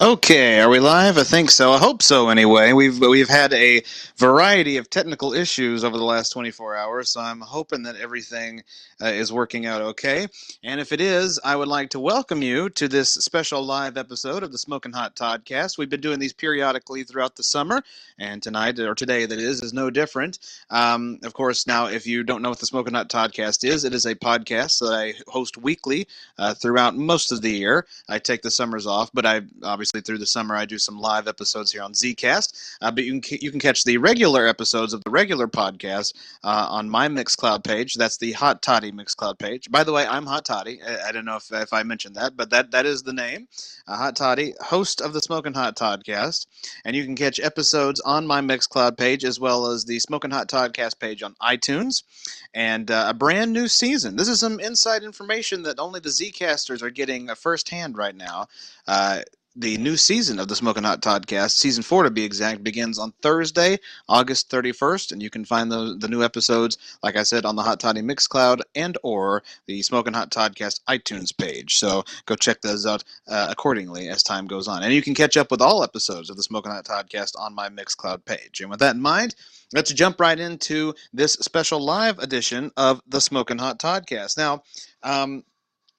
Okay, are we live? I think so. I hope so. Anyway, we've we've had a variety of technical issues over the last 24 hours, so I'm hoping that everything uh, is working out okay. And if it is, I would like to welcome you to this special live episode of the Smoking Hot Toddcast. We've been doing these periodically throughout the summer, and tonight or today, that is, is no different. Um, of course, now if you don't know what the Smoking Hot Toddcast is, it is a podcast that I host weekly uh, throughout most of the year. I take the summers off, but I obviously through the summer I do some live episodes here on Zcast. Uh, but you can you can catch the regular episodes of the regular podcast uh, on my Mixcloud page. That's the Hot Toddy Mixcloud page. By the way, I'm Hot Toddy. I, I don't know if, if I mentioned that, but that that is the name. Uh, Hot Toddy, host of the Smoking Hot Toddcast, and you can catch episodes on my Mixcloud page as well as the Smoking Hot Toddcast page on iTunes, and uh, a brand new season. This is some inside information that only the Zcasters are getting firsthand right now. Uh, the new season of the Smoking Hot Toddcast, season four to be exact, begins on Thursday, August 31st, and you can find the, the new episodes, like I said, on the Hot Toddy Mixcloud and or the Smoking Hot Toddcast iTunes page. So go check those out uh, accordingly as time goes on. And you can catch up with all episodes of the Smoking Hot Toddcast on my Mixcloud page. And with that in mind, let's jump right into this special live edition of the Smoking Hot Toddcast. Now, um,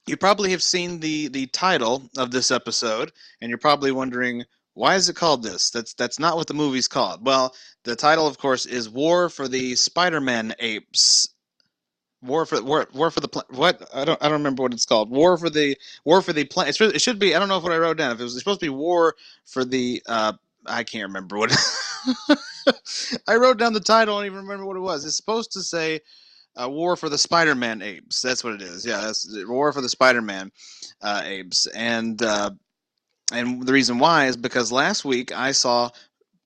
you probably have seen the the title of this episode, and you're probably wondering why is it called this? That's that's not what the movie's called. Well, the title, of course, is War for the Spider-Man Apes. War for War, War for the pla- what? I don't I don't remember what it's called. War for the War for the planet. Really, it should be. I don't know if what I wrote down. If it was supposed to be War for the. Uh, I can't remember what. I wrote down the title. I don't even remember what it was. It's supposed to say uh, War for the Spider-Man apes. That's what it is. Yeah, that's War for the Spider-Man uh, apes. And uh, and the reason why is because last week I saw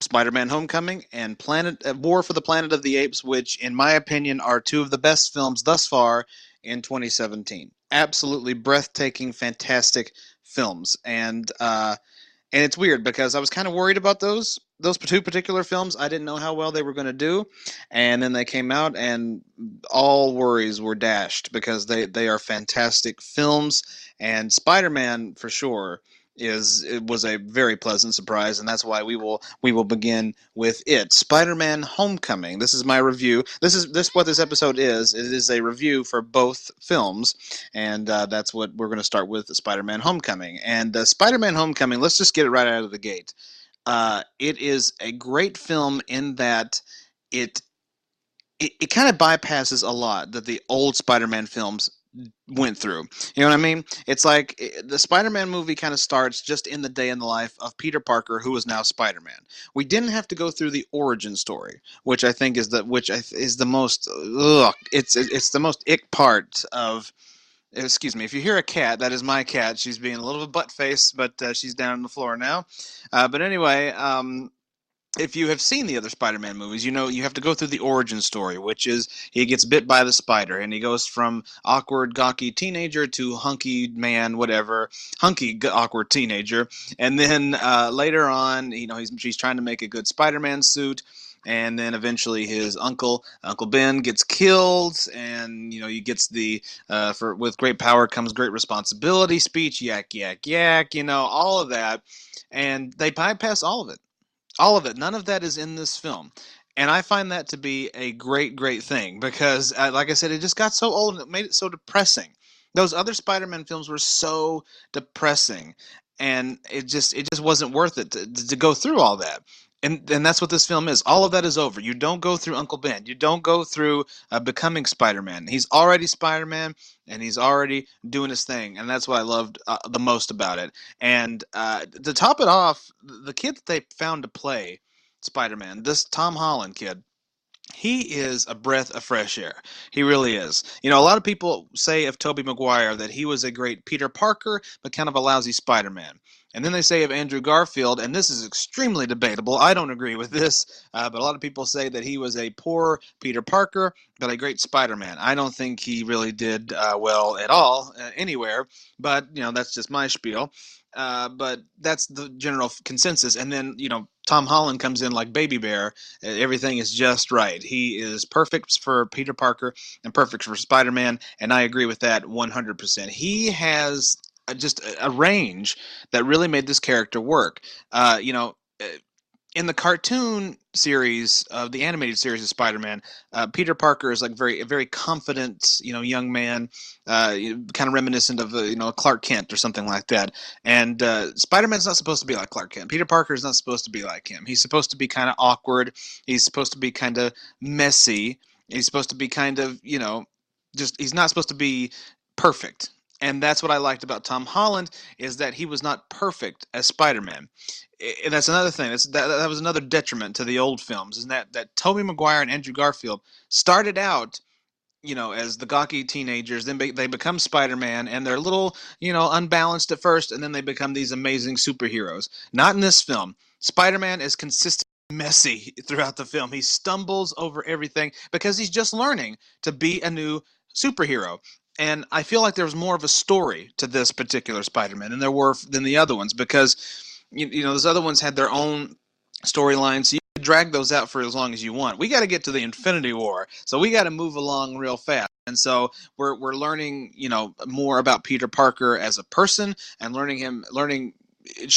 Spider-Man: Homecoming and Planet uh, War for the Planet of the Apes, which, in my opinion, are two of the best films thus far in 2017. Absolutely breathtaking, fantastic films, and uh, and it's weird because I was kind of worried about those those two particular films. I didn't know how well they were going to do, and then they came out, and all worries were dashed because they they are fantastic films, and Spider Man for sure is it was a very pleasant surprise and that's why we will we will begin with it. Spider-man homecoming. This is my review. This is this what this episode is. It is a review for both films and uh, that's what we're going to start with spider-man homecoming. And uh, spider-man homecoming let's just get it right out of the gate uh, it is a great film in that it it, it kind of bypasses a lot that the old spider-man films went through. You know what I mean? It's like eh, the Spider-Man movie kind of starts just in the day in the life of Peter Parker, who is now Spider-Man. We didn't have to go through the origin story, which I think is the which is the most ugh, it's it's the most ick part of. Excuse me. If you hear a cat, that is my cat. She's being a little bit butt faced, but uh, she's down on the floor now. Uh, but anyway, um, if you have seen the other Spider-Man movies, you know you have to go through the origin story, which is he gets bit by the spider and he goes from awkward, gawky teenager to hunky man, whatever, hunky, awkward teenager, and then uh, later on, you know, he's he's trying to make a good Spider-Man suit. And then eventually, his uncle, Uncle Ben, gets killed, and you know he gets the uh, for with great power comes great responsibility speech, yak yak yak, you know all of that, and they bypass all of it all of it. None of that is in this film. And I find that to be a great, great thing because, uh, like I said, it just got so old and it made it so depressing. Those other Spider-Man films were so depressing, and it just it just wasn't worth it to, to go through all that and and that's what this film is. All of that is over. You don't go through Uncle Ben. You don't go through uh, becoming Spider-Man. He's already Spider-Man, and he's already doing his thing, and that's what I loved uh, the most about it. And uh, to top it off, the kid that they found to play Spider-Man, this Tom Holland kid, he is a breath of fresh air. He really is. You know, a lot of people say of Tobey Maguire that he was a great Peter Parker, but kind of a lousy Spider-Man. And then they say of Andrew Garfield, and this is extremely debatable. I don't agree with this, uh, but a lot of people say that he was a poor Peter Parker, but a great Spider-Man. I don't think he really did uh, well at all uh, anywhere, but you know that's just my spiel. Uh, but that's the general consensus. And then you know Tom Holland comes in like Baby Bear. Everything is just right. He is perfect for Peter Parker and perfect for Spider-Man, and I agree with that 100%. He has just a range that really made this character work. Uh, you know, in the cartoon series of the animated series of Spider-Man, uh, Peter Parker is like very a very confident, you know, young man, uh, kind of reminiscent of you know Clark Kent or something like that. And uh, Spider-Man's not supposed to be like Clark Kent. Peter Parker is not supposed to be like him. He's supposed to be kind of awkward. He's supposed to be kind of messy. He's supposed to be kind of you know, just he's not supposed to be perfect and that's what I liked about Tom Holland is that he was not perfect as Spider-Man. And that's another thing. That's, that, that was another detriment to the old films, is that that Tobey Maguire and Andrew Garfield started out, you know, as the gawky teenagers. Then be, they become Spider-Man, and they're a little, you know, unbalanced at first, and then they become these amazing superheroes. Not in this film. Spider-Man is consistent messy throughout the film. He stumbles over everything because he's just learning to be a new superhero and I feel like there was more of a story to this particular Spider-Man than there were than the other ones because you, you know those other ones had their own storylines. So you could drag those out for as long as you want. We got to get to the Infinity War, so we got to move along real fast. And so we're we're learning you know more about Peter Parker as a person and learning him learning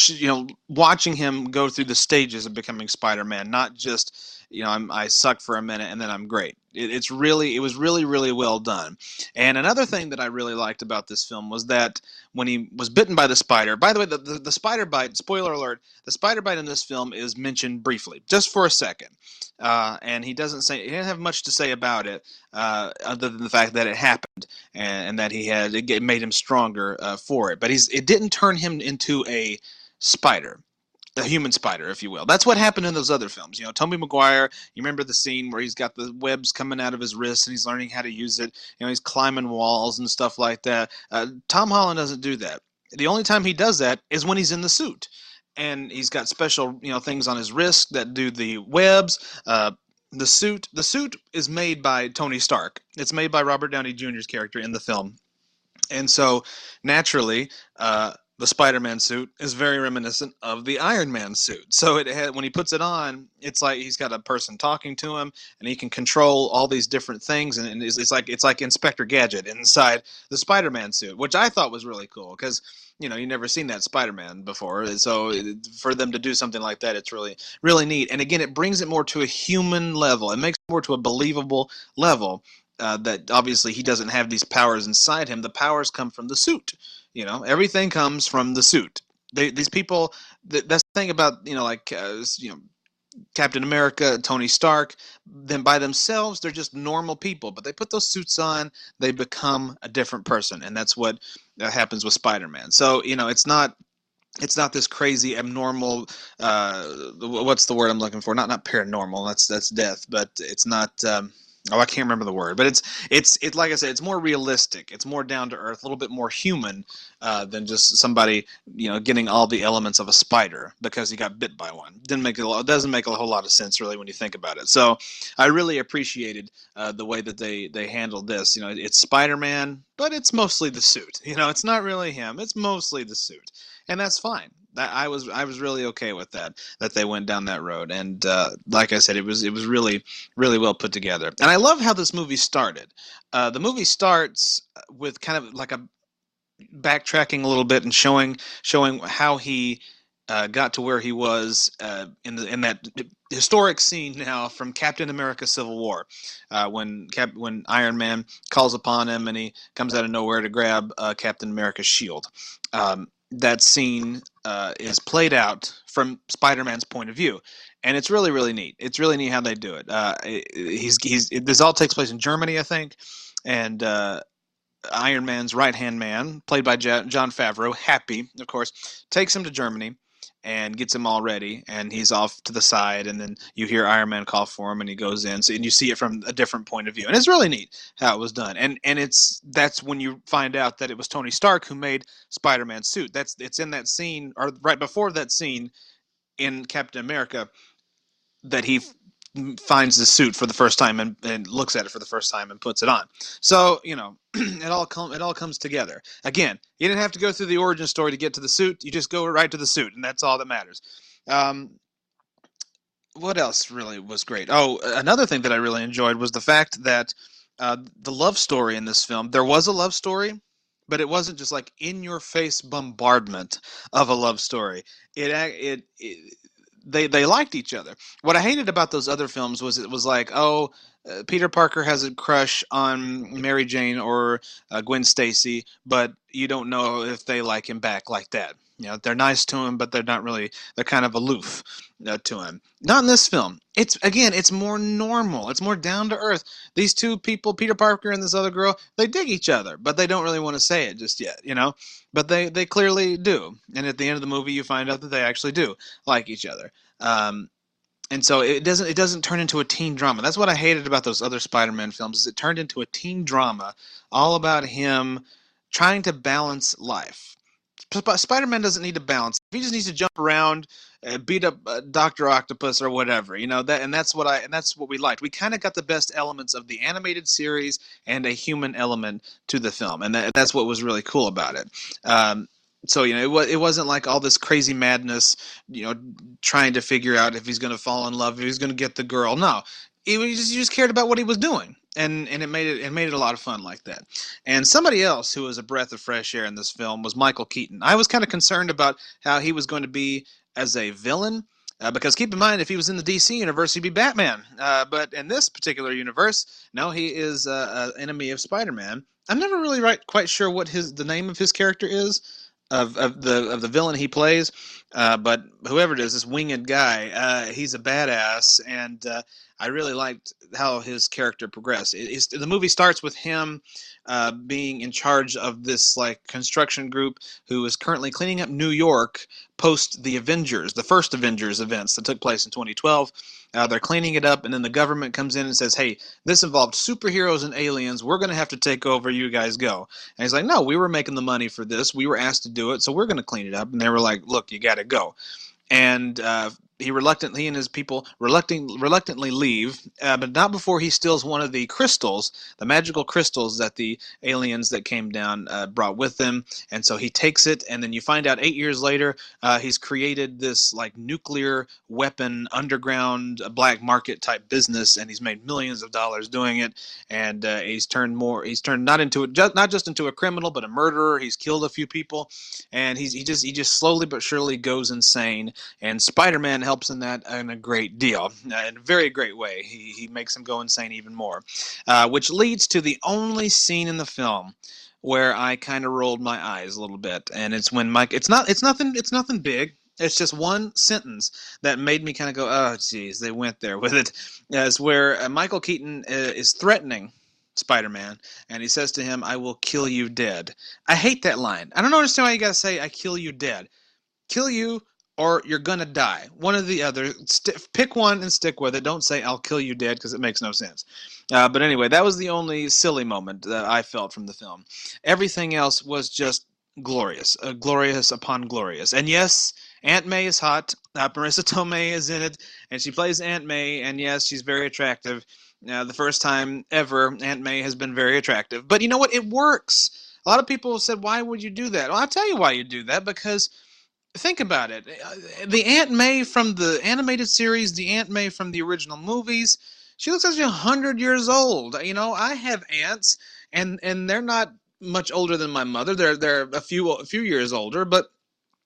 you know watching him go through the stages of becoming Spider-Man, not just you know I'm, I suck for a minute and then I'm great. It, it's really it was really really well done. And another thing that I really liked about this film was that when he was bitten by the spider. By the way, the, the, the spider bite. Spoiler alert: the spider bite in this film is mentioned briefly, just for a second, uh, and he doesn't say he didn't have much to say about it uh, other than the fact that it happened and, and that he had it made him stronger uh, for it. But he's it didn't turn him into a spider a human spider, if you will. That's what happened in those other films. You know, Tobey Maguire, you remember the scene where he's got the webs coming out of his wrists and he's learning how to use it. You know, he's climbing walls and stuff like that. Uh, Tom Holland doesn't do that. The only time he does that is when he's in the suit. And he's got special, you know, things on his wrist that do the webs. Uh, the suit, the suit is made by Tony Stark. It's made by Robert Downey Jr.'s character in the film, and so naturally, uh, the Spider-Man suit is very reminiscent of the Iron Man suit. So it had when he puts it on, it's like he's got a person talking to him, and he can control all these different things, and, it's, it's, like it's like Inspector Gadget inside the Spider-Man suit, which I thought was really cool because you know you never seen that Spider-Man before, so for them to do something like that, it's really really neat. And again, it brings it more to a human level. It makes it more to a believable level. Uh, that obviously he doesn't have these powers inside him. The powers come from the suit you know, everything comes from the suit. They, these people. that's the thing about you know, like uh, you know, Captain America, Tony Stark. Then by themselves, they're just normal people. But they put those suits on, they become a different person, and that's what uh, happens with Spider-Man. So you know, it's not it's not this crazy abnormal uh, what's the word i'm looking for not not paranormal that's that's death but it's not um, oh i can't remember the word but it's it's it like i said it's more realistic. It's more down to earth a little bit more human uh, than just somebody you know getting all the elements of a spider because he got bit by one. Didn't make a lot doesn't make a whole lot of sense really when you think about it. So i really appreciated uh, the way that they they handled this. You know it's spider-man but it's mostly the suit. You know it's not really him. It's mostly the suit and that's fine that I was I was really okay with that that they went down that road and uh, like I said it was it was really really well put together and I love how this movie started. Uh, the movie starts with kind of like a backtracking a little bit and showing showing how he uh, got to where he was uh, in the, in that historic scene now from Captain America: Civil War, uh, when Cap, when Iron Man calls upon him and he comes out of nowhere to grab uh, Captain America's shield. Um, that scene uh, is played out from Spider-Man's point of view, and it's really really neat. It's really neat how they do it. Uh, he's he's this all takes place in Germany, I think, and uh, Iron Man's right hand man, played by Jon Favreau, Happy, of course, takes him to Germany and gets him all ready and he's off to the side and then you hear Iron Man call for him and he goes in so and you see it from a different point of view and it's really neat how it was done and and it's that's when you find out that it was Tony Stark who made Spider-Man's suit. That's it's in that scene or right before that scene in Captain America that he finds the suit for the first time and, and looks at it for the first time and puts it on. So you know, it all it all comes together. Again, you didn't have to go through the origin story to get to the suit. You just go right to the suit, and that's all that matters. Um, what else really was great? Oh, another thing that I really enjoyed was the fact that uh, the love story in this film. There was a love story, but it wasn't just like in your face bombardment of a love story. It it, it they they liked each other. What I hated about those other films was it was like, oh, uh, Peter Parker has a crush on Mary Jane or uh, Gwen Stacy, but you don't know if they like him back like that. You know, they're nice to him, but they're not really. They're kind of aloof uh, to him. Not in this film. It's again, it's more normal. It's more down to earth. These two people, Peter Parker and this other girl, they dig each other, but they don't really want to say it just yet. You know, but they they clearly do. And at the end of the movie, you find out that they actually do like each other. Um, and so it doesn't it doesn't turn into a teen drama. That's what I hated about those other Spider-Man films. Is it turned into a teen drama, all about him trying to balance life Spider-Man doesn't need to bounce. He just needs to jump around, uh, beat up uh, Doctor Octopus or whatever, you know. That and that's what I and that's what we liked. We kind of got the best elements of the animated series and a human element to the film, and that, that's what was really cool about it. Um, so you know it, was, it wasn't like all this crazy madness you know trying to figure out if he's going to fall in love if he's going to get the girl no he just, he just cared about what he was doing and and it made it it made it a lot of fun like that. And somebody else who was a breath of fresh air in this film was Michael Keaton. I was kind of concerned about how he was going to be as a villain. Uh, because keep in mind, if he was in the DC universe, he'd be Batman. Uh, but in this particular universe, no, he is an enemy of Spider-Man. I'm never really right, quite sure what his the name of his character is, of, of the of the villain he plays. Uh, but whoever it is, this winged guy, uh, he's a badass, and uh, I really liked how his character progressed. It, the movie starts with him uh, being in charge of this like construction group who is currently cleaning up New York post the Avengers, the first Avengers events that took place in 2012. Uh, they're cleaning it up, and then the government comes in and says, "Hey, this involved superheroes and aliens. We're going to have to take over. You guys go." And he's like, "No, we were making the money for this. We were asked to do it, so we're going to clean it up." And they were like, "Look, you got to go." And uh, he reluctantly he and his people reluctant, reluctantly leave, uh, but not before he steals one of the crystals, the magical crystals that the aliens that came down uh, brought with them. And so he takes it, and then you find out eight years later uh, he's created this like nuclear weapon underground black market type business, and he's made millions of dollars doing it. And uh, he's turned more, he's turned not into a, just, not just into a criminal, but a murderer. He's killed a few people, and he's he just he just slowly but surely goes insane. And Spider-Man helps in that in a great deal, in a very great way. He, he makes him go insane even more, uh, which leads to the only scene in the film where I kind of rolled my eyes a little bit, and it's when Mike. It's not. It's nothing. It's nothing big. It's just one sentence that made me kind of go, "Oh, geez, they went there with it." As where uh, Michael Keaton uh, is threatening Spider-Man, and he says to him, "I will kill you dead." I hate that line. I don't understand why you gotta say, "I kill you dead." Kill you or you're gonna die. One or the other. St- pick one and stick with it. Don't say "I'll kill you dead" because it makes no sense. Uh, but anyway, that was the only silly moment that I felt from the film. Everything else was just glorious, uh, glorious upon glorious. And yes, Aunt May is hot. Uh, Marisa Tomei is in it, and she plays Aunt May. And yes, she's very attractive. Uh, the first time ever, Aunt May has been very attractive. But you know what? It works. A lot of people said, "Why would you do that?" Well, I'll tell you why you do that because think about it. Uh, the Aunt May from the animated series, the Aunt May from the original movies, she looks like she's hundred years old. You know, I have aunts, and and they're not much older than my mother. They're they're a few a few years older, but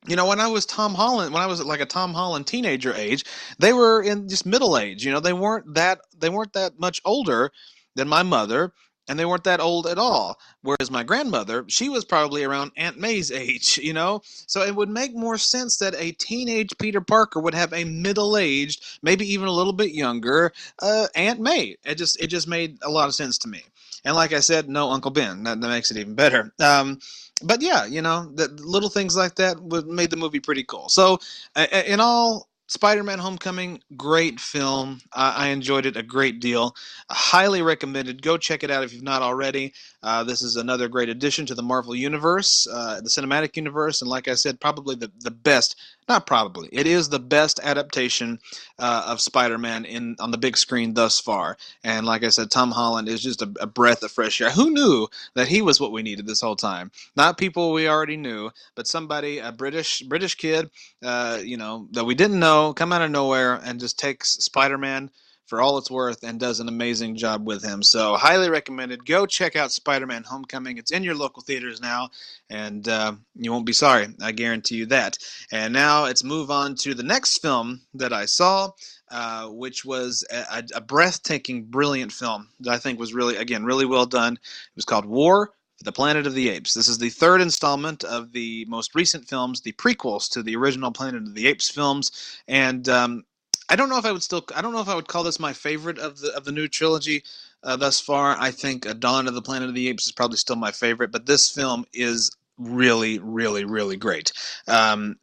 you know, when I was Tom Holland, when I was like a Tom Holland teenager age, they were in just middle age. You know, they weren't that they weren't that much older than my mother, and they weren't that old at all. Whereas my grandmother, she was probably around Aunt May's age, you know? So it would make more sense that a teenage Peter Parker would have a middle-aged, maybe even a little bit younger uh, Aunt May. It just it just made a lot of sense to me. And like I said, no Uncle Ben. That, that makes it even better. Um, but yeah, you know, the little things like that would made the movie pretty cool. So, uh, in all Spider-Man: Homecoming, great film. Uh, I enjoyed it a great deal. highly recommended. Go check it out if you've not already. Uh, this is another great addition to the Marvel universe, uh, the cinematic universe, and like I said, probably the, the best not probably. It is the best adaptation uh, of Spider-Man in on the big screen thus far. And like I said, Tom Holland is just a, a, breath of fresh air. Who knew that he was what we needed this whole time? Not people we already knew, but somebody, a British British kid, uh, you know, that we didn't know, come out of nowhere and just takes Spider-Man for all it's worth and does an amazing job with him. So, highly recommended. Go check out Spider Man Homecoming. It's in your local theaters now, and uh, you won't be sorry. I guarantee you that. And now let's move on to the next film that I saw. Uh, which was a, a, breathtaking, brilliant film that I think was really, again, really well done. It was called War for the Planet of the Apes. This is the third installment of the most recent films, the prequels to the original Planet of the Apes films, and um, I don't know if I would still, I don't know if I would call this my favorite of the of the new trilogy. Uh, thus far, I think A Dawn of the Planet of the Apes is probably still my favorite, but this film is really, really, really great. Um,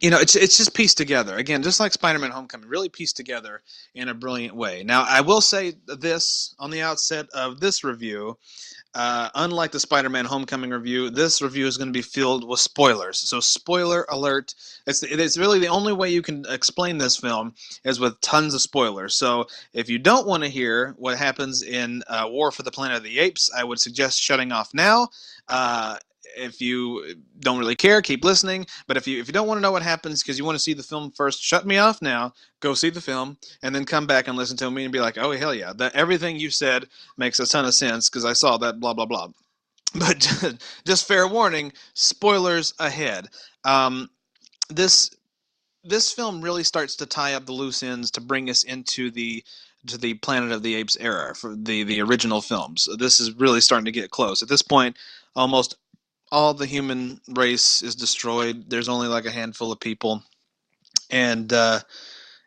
you know, it's it's just pieced together again, just like Spider-Man: Homecoming, really pieced together in a brilliant way. Now, I will say this on the outset of this review: uh, unlike the Spider-Man: Homecoming review, this review is going to be filled with spoilers. So, spoiler alert! It's it's really the only way you can explain this film is with tons of spoilers. So, if you don't want to hear what happens in uh, War for the Planet of the Apes, I would suggest shutting off now. Uh, if you don't really care, keep listening. But if you if you don't want to know what happens because you want to see the film first, shut me off now. Go see the film and then come back and listen to me and be like, oh hell yeah, that everything you said makes a ton of sense because I saw that blah blah blah. But just fair warning, spoilers ahead. Um, this this film really starts to tie up the loose ends to bring us into the to the Planet of the Apes era for the the original films. This is really starting to get close. At this point, almost all the human race is destroyed. There's only like a handful of people, and uh,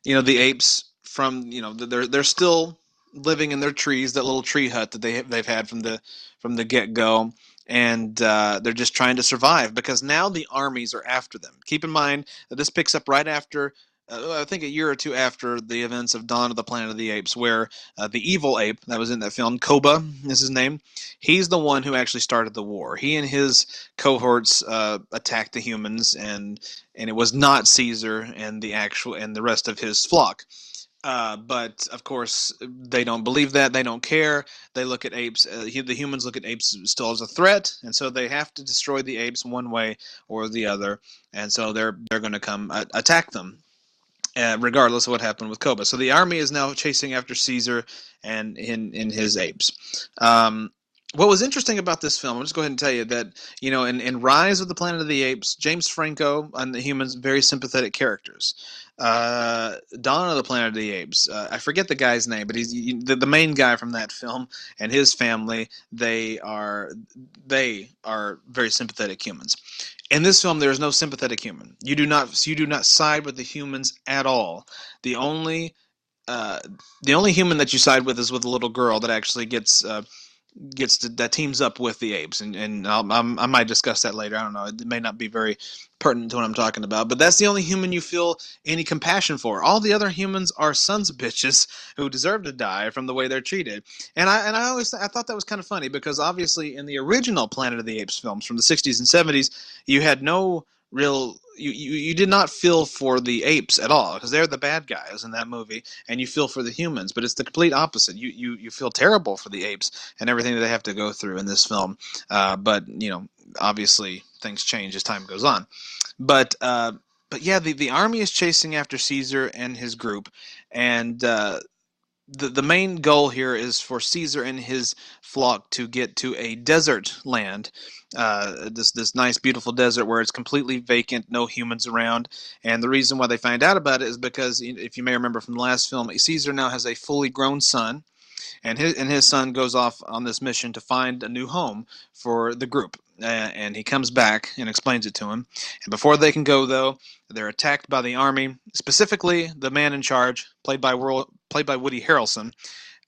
you know the apes from you know they're they're still living in their trees, that little tree hut that they they've had from the from the get go, and uh, they're just trying to survive because now the armies are after them. Keep in mind that this picks up right after uh, I think a year or two after the events of Dawn of the Planet of the Apes, where uh, the evil ape that was in that film, Koba is his name, he's the one who actually started the war. He and his cohorts uh, attacked the humans, and and it was not Caesar and the actual and the rest of his flock. Uh, but of course, they don't believe that. They don't care. They look at apes. Uh, the humans look at apes still as a threat, and so they have to destroy the apes one way or the other. And so they're they're going to come uh, attack them uh, regardless of what happened with Koba. So the army is now chasing after Caesar and in in his apes. Um, what was interesting about this film, I'll just go ahead and tell you that, you know, in, in Rise of the Planet of the Apes, James Franco and the humans, very sympathetic characters. Uh, Dawn of the Planet of the Apes, uh, I forget the guy's name, but he's the, the main guy from that film and his family, they are, they are very sympathetic humans. In this film, there is no sympathetic human. You do not you do not side with the humans at all. The only uh, the only human that you side with is with a little girl that actually gets uh, gets to, that teams up with the apes, and and I'll, I'm, i might discuss that later. I don't know. It may not be very pertinent to what I'm talking about, but that's the only human you feel any compassion for. All the other humans are sons of bitches who deserve to die from the way they're treated. And I and I always I thought that was kind of funny because obviously in the original Planet of the Apes films from the 60s and 70s, you had no real you, you, you did not feel for the apes at all because they're the bad guys in that movie and you feel for the humans but it's the complete opposite. You you, you feel terrible for the apes and everything that they have to go through in this film uh, but you know obviously things change as time goes on. But uh, but yeah the, the army is chasing after caesar and his group and uh, the, the main goal here is for Caesar and his flock to get to a desert land, uh, this this nice beautiful desert where it's completely vacant, no humans around. And the reason why they find out about it is because, if you may remember from the last film, Caesar now has a fully grown son, and his and his son goes off on this mission to find a new home for the group. Uh, and he comes back and explains it to him. And before they can go, though, they're attacked by the army, specifically the man in charge, played by World, played by Woody Harrelson.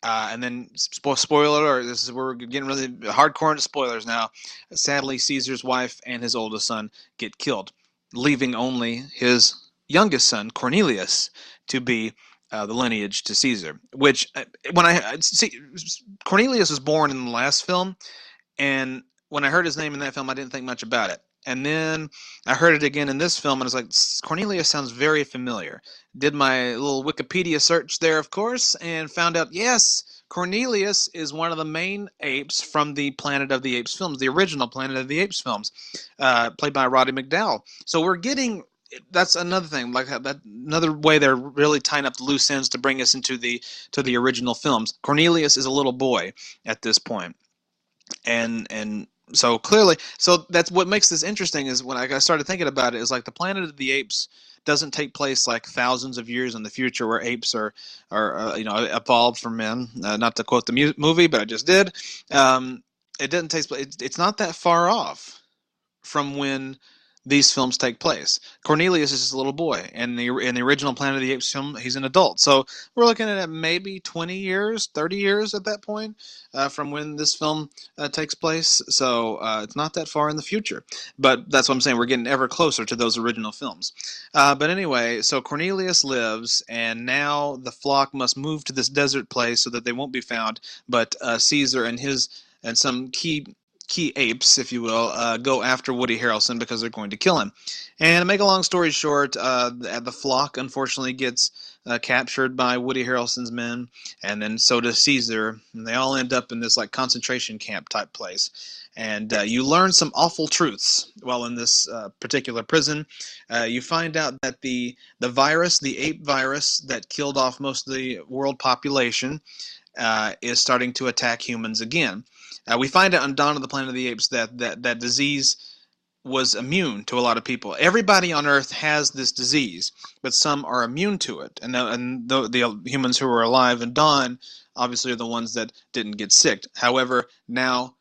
Uh, and then, spo- spoiler alert, this is we're getting really hardcore into spoilers now. Sadly, Caesar's wife and his oldest son get killed, leaving only his youngest son, Cornelius, to be uh, the lineage to Caesar. Which, uh, when I see, Cornelius was born in the last film, and when I heard his name in that film, I didn't think much about it. And then I heard it again in this film, and I was like, Cornelius sounds very familiar. Did my little Wikipedia search there, of course, and found out, yes, Cornelius is one of the main apes from the Planet of the Apes films, the original Planet of the Apes films, uh, played by Roddy McDowall. So we're getting that's another thing. Like that, another way they're really tying up the loose ends to bring us into the to the original films. Cornelius is a little boy at this point, and and so clearly, so that's what makes this interesting. Is when I started thinking about it, is like the Planet of the Apes doesn't take place like thousands of years in the future where apes are are uh, you know evolved from men. Uh, not to quote the mu- movie, but I just did. Um, it doesn't take place. It's, it's not that far off from when these films take place. Cornelius is just a little boy, and the in the original Planet of the Apes film, he's an adult. So we're looking at maybe 20 years, 30 years at that point uh, from when this film uh, takes place. So uh, it's not that far in the future. But that's what I'm saying. We're getting ever closer to those original films. Uh, but anyway, so Cornelius lives, and now the flock must move to this desert place so that they won't be found. But uh, Caesar and his and some key key apes, if you will, uh, go after Woody Harrelson because they're going to kill him. And to make a long story short, uh, the, the, flock unfortunately gets uh, captured by Woody Harrelson's men, and then so does Caesar, and they all end up in this like concentration camp type place. And uh, you learn some awful truths while in this uh, particular prison. Uh, you find out that the the virus, the ape virus that killed off most of the world population, is starting to attack humans again. Uh, we find out on Dawn of the Planet of the Apes that, that that disease was immune to a lot of people. Everybody on Earth has this disease, but some are immune to it. And, and the, the humans who were alive in Dawn obviously are the ones that didn't get sick. However, now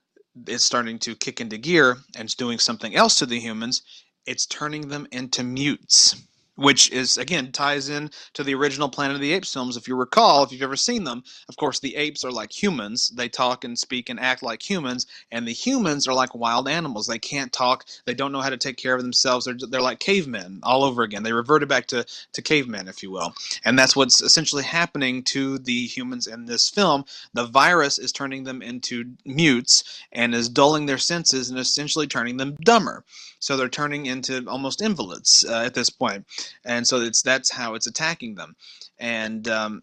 it's starting to kick into gear and it's doing something else to the humans. It's turning them into mutes which is again ties in to the original Planet of the Apes films. If you recall, if you've ever seen them, of course the apes are like humans; they talk and speak and act like humans, and the humans are like wild animals. They can't talk, they don't know how to take care of themselves. They're they're like cavemen all over again. They reverted back to to cavemen, if you will, and that's what's essentially happening to the humans in this film. The virus is turning them into mutes and is dulling their senses and essentially turning them dumber. So they're turning into almost invalids uh, at this point, and so it's that's how it's attacking them. And um,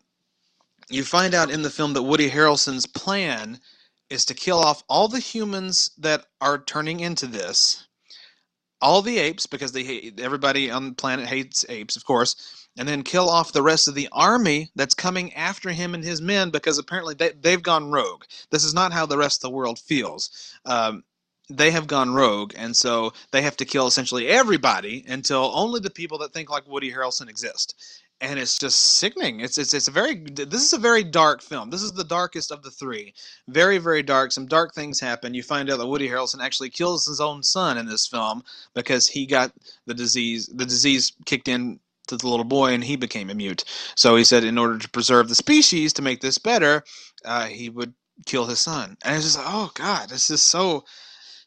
you find out in the film that Woody Harrelson's plan is to kill off all the humans that are turning into this, all the apes because they hate everybody on the planet hates apes, of course, and then kill off the rest of the army that's coming after him and his men because apparently they, they've gone rogue. This is not how the rest of the world feels. Um, they have gone rogue, and so they have to kill essentially everybody until only the people that think like Woody Harrelson exist. And it's just sickening. It's it's it's a very this is a very dark film. This is the darkest of the three. Very very dark. Some dark things happen. You find out that Woody Harrelson actually kills his own son in this film because he got the disease. The disease kicked in to the little boy and he became a mute. So he said in order to preserve the species to make this better, uh, he would kill his son. And it's just like, oh god, this is so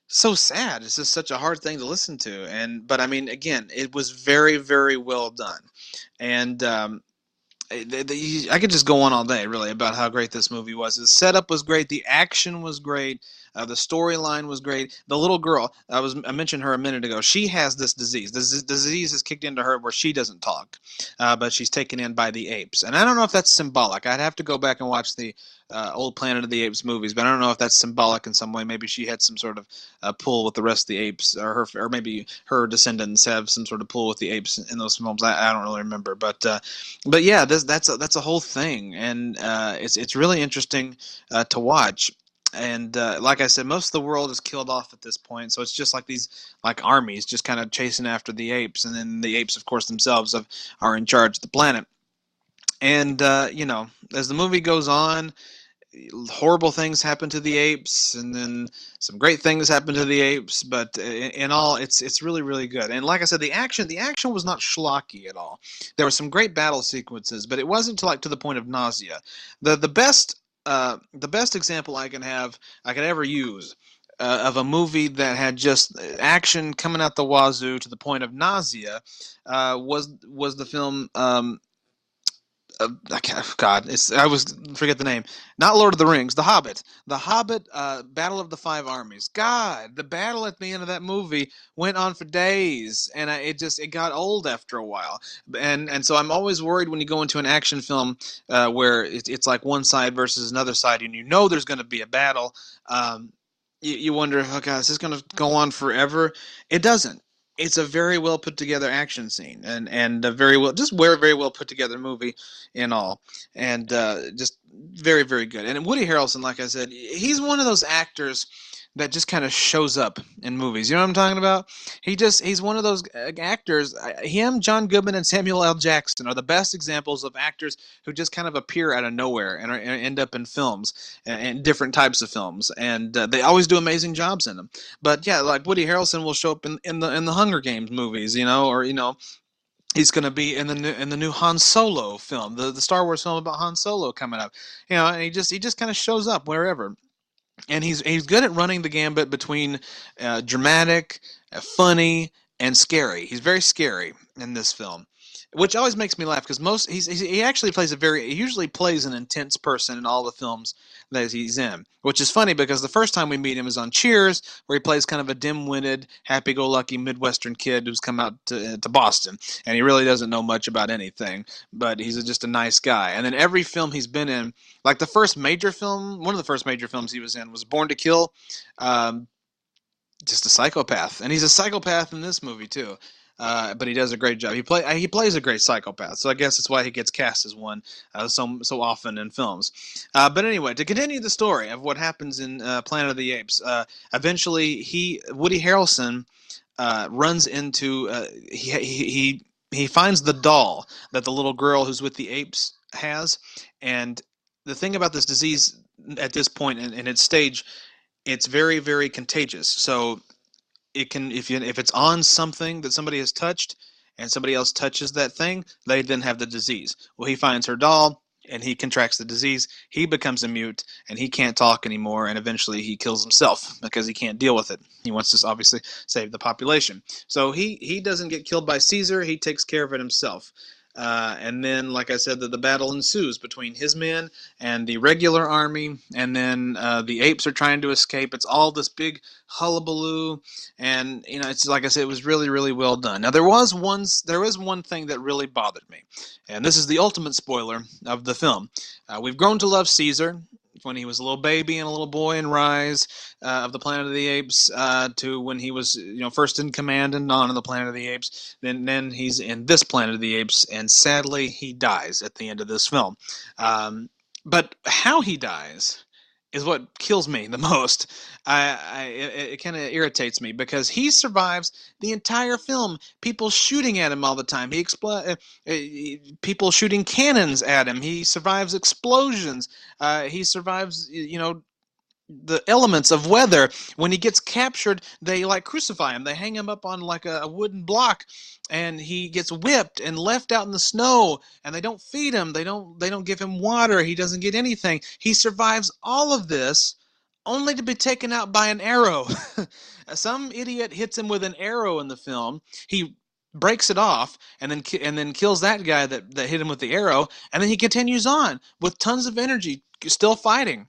so sad. It's just such a hard thing to listen to. And but I mean, again, it was very very well done, and um, eh, I could just go on all day really about how great this movie was. The setup was great, the action was great, uh, the storyline was great. The little girl, I was I mentioned her a minute ago. She has this disease. This disease has kicked into her where she doesn't talk, uh, but she's taken in by the apes. And I don't know if that's symbolic. I'd have to go back and watch the uh, old Planet of the Apes movies, but I don't know if that's symbolic in some way. Maybe she had some sort of uh, pull with the rest of the apes, or her, or maybe her descendants have some sort of pull with the apes in those films. I, I don't really remember, but uh, but yeah, this, that's a, that's a whole thing, and uh, it's it's really interesting uh, to watch and uh, like I said, most of the world is killed off at this point. So it's just like these like armies just kind of chasing after the apes, and then the apes, of course, themselves have, are in charge of the planet. And uh, you know, as the movie goes on, horrible things happen to the apes, and then some great things happen to the apes. But in, in all, it's it's really really good. And like I said, the action the action was not schlocky at all. There were some great battle sequences, but it wasn't to like to the point of nausea. The the best uh, the best example I can have, I could ever use, uh, of a movie that had just action coming out the wazoo to the point of nausea, uh, was was the film um, uh, God, it's I was forget the name. Not Lord of the Rings, The Hobbit. The Hobbit, uh, Battle of the Five Armies. God, the battle at the end of that movie went on for days, and I, it just it got old after a while. And and so I'm always worried when you go into an action film uh, where it, it's like one side versus another side, and you know there's going to be a battle. Um, you, you wonder, oh God, is this going to go on forever? It doesn't it's a very well put together action scene and and a very well just very very well put together movie in all. And uh, just very very good. And Woody Harrelson like I said he's one of those actors that just kind of shows up in movies. You know what I'm talking about? He just he's one of those uh, actors. Him, John Goodman, and Samuel L. Jackson are the best examples of actors who just kind of appear out of nowhere and, are, and end up in films and different types of films, and uh, they always do amazing jobs in them. But yeah, like Woody Harrelson will show up in, in the in the Hunger Games movies, you know, or you know he's going to be in the new in the new Han Solo film, the the Star Wars film about Han Solo coming up. You know, and he just he just kind of shows up wherever and he's he's good at running the gambit between uh, dramatic, uh, funny, and scary. He's very scary in this film which always makes me laugh because most he's, he actually plays a very he usually plays an intense person in all the films that he's in which is funny because the first time we meet him is on cheers where he plays kind of a dim-witted happy-go-lucky midwestern kid who's come out to, uh, to boston and he really doesn't know much about anything but he's just a nice guy. And then every film he's been in like the first major film one of the first major films he was in was born to kill um, just a psychopath and he's a psychopath in this movie too uh, but he does a great job. He play uh, he plays a great psychopath, so I guess that's why he gets cast as one uh, so so often in films. Uh, but anyway, to continue the story of what happens in uh, Planet of the Apes, uh, eventually he Woody Harrelson runs into he, he he he finds the doll that the little girl who's with the apes has, and the thing about this disease at this point in, in its stage, it's very very contagious. So it can if you if it's on something that somebody has touched and somebody else touches that thing, they then have the disease. Well, he finds her doll and he contracts the disease. He becomes a mute and he can't talk anymore. And eventually he kills himself because he can't deal with it. He wants to obviously save the population. So he, he doesn't get killed by Caesar. He takes care of it himself. Uh, and then, like I said, that the battle ensues between his men and the regular army, and then uh, the apes are trying to escape. It's all this big hullabaloo, and you know, it's like I said, it was really, really well done. Now, there was one, there was one thing that really bothered me, and this is the ultimate spoiler of the film. Uh, we've grown to love Caesar when he was a little baby and a little boy in Rise uh, of the Planet of the Apes uh, to when he was you know first in command and on the Planet of the Apes. Then then he's in this Planet of the Apes, and sadly he dies at the end of this film. Um, but how he dies is what kills me the most. I, I it, it kind of irritates me because he survives the entire film. People shooting at him all the time. He expl- uh, uh, people shooting cannons at him. He survives explosions. Uh, he survives, you know, the elements of weather. When he gets captured, they like crucify him. They hang him up on like a, a, wooden block, and he gets whipped and left out in the snow. And they don't feed him. They don't. They don't give him water. He doesn't get anything. He survives all of this, only to be taken out by an arrow. Some idiot hits him with an arrow in the film. He breaks it off and then and then kills that guy that, that hit him with the arrow and then he continues on with tons of energy still fighting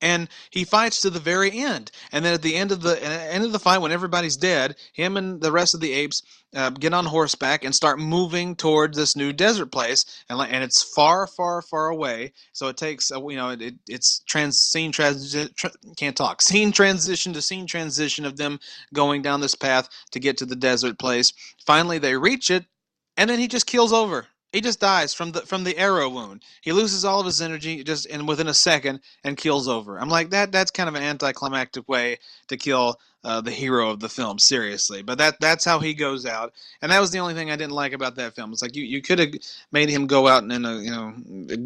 and he fights to the very end. And then at the end of the end of the fight, when everybody's dead, him and the rest of the apes uh, get on horseback and start moving towards this new desert place, and and it's far, far, far away. So it takes uh, you know it, it's trans scene transition tra- can't talk scene transition to scene transition of them going down this path to get to the desert place. Finally, they reach it, and then he just kills over he just dies from the from the arrow wound. He loses all of his energy just in within a second and kills over. I'm like that. That's kind of an anticlimactic way to kill uh, the hero of the film. Seriously, but that that's how he goes out, and that was the only thing I didn't like about that film. It's like you, you could have made him go out in a you know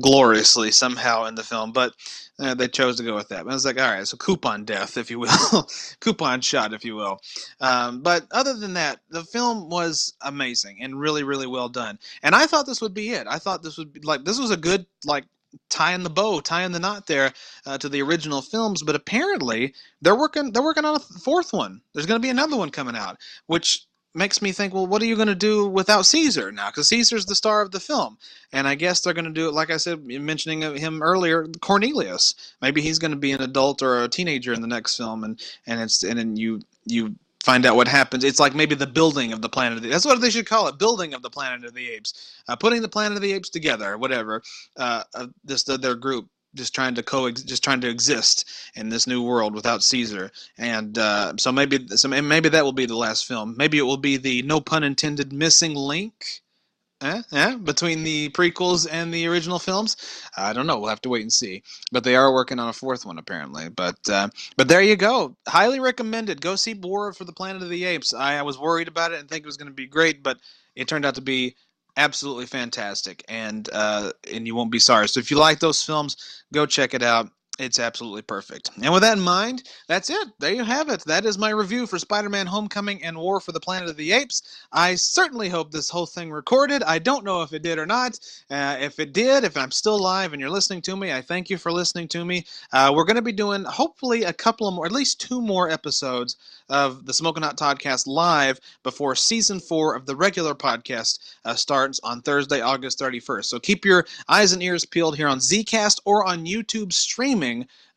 gloriously somehow in the film, but uh, they chose to go with that. But I was like, all right, so coupon death, if you will, coupon shot, if you will. Um, but other than that, the film was amazing and really, really well done. And I thought this would be it. I thought this would be like this was a good like tying the bow, tying the knot there uh, to the original films. But apparently, they're working they're working on a fourth one. There's going to be another one coming out, which makes me think, well, what are you going to do without Caesar now? Because Caesar's the star of the film, and I guess they're going to do it like I said, mentioning him earlier, Cornelius. Maybe he's going to be an adult or a teenager in the next film, and and it's and then you you find out what happens. It's like maybe the building of the Planet of the That's what they should call it, building of the Planet of the Apes. Uh, putting the Planet of the Apes together, whatever. Uh, uh, this their group just trying to co just trying to exist in this new world without Caesar. And uh, so maybe so maybe that will be the last film. Maybe it will be the no pun intended missing link. Eh, eh, between the prequels and the original films, I don't know. We'll have to wait and see. But they are working on a fourth one apparently. But uh, but there you go. Highly recommended. Go see War for the Planet of the Apes. I, I was worried about it and think it was going to be great, but it turned out to be absolutely fantastic, and uh, and you won't be sorry. So if you like those films, go check it out. It's absolutely perfect. And with that in mind, that's it. There you have it. That is my review for Spider Man Homecoming and War for the Planet of the Apes. I certainly hope this whole thing recorded. I don't know if it did or not. Uh, if it did, if I'm still live and you're listening to me, I thank you for listening to me. Uh, we're going to be doing hopefully a couple of more, at least two more episodes of the Smoking Hot Toddcast live before season four of the regular podcast uh, starts on Thursday, August 31st. So keep your eyes and ears peeled here on Zcast or on YouTube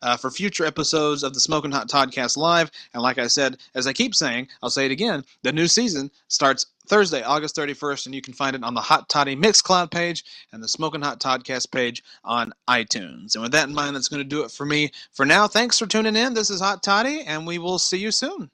uh, for future episodes of the Smoking Hot Toddcast Live. And like I said, as I keep saying, I'll say it again the new season starts Thursday, August 31st, and you can find it on the Hot Toddy Mixcloud page and the Smoking Hot Toddcast page on iTunes. And with that in mind, that's going to do it for me for now. Thanks for tuning in. This is Hot Toddy, and we will see you soon.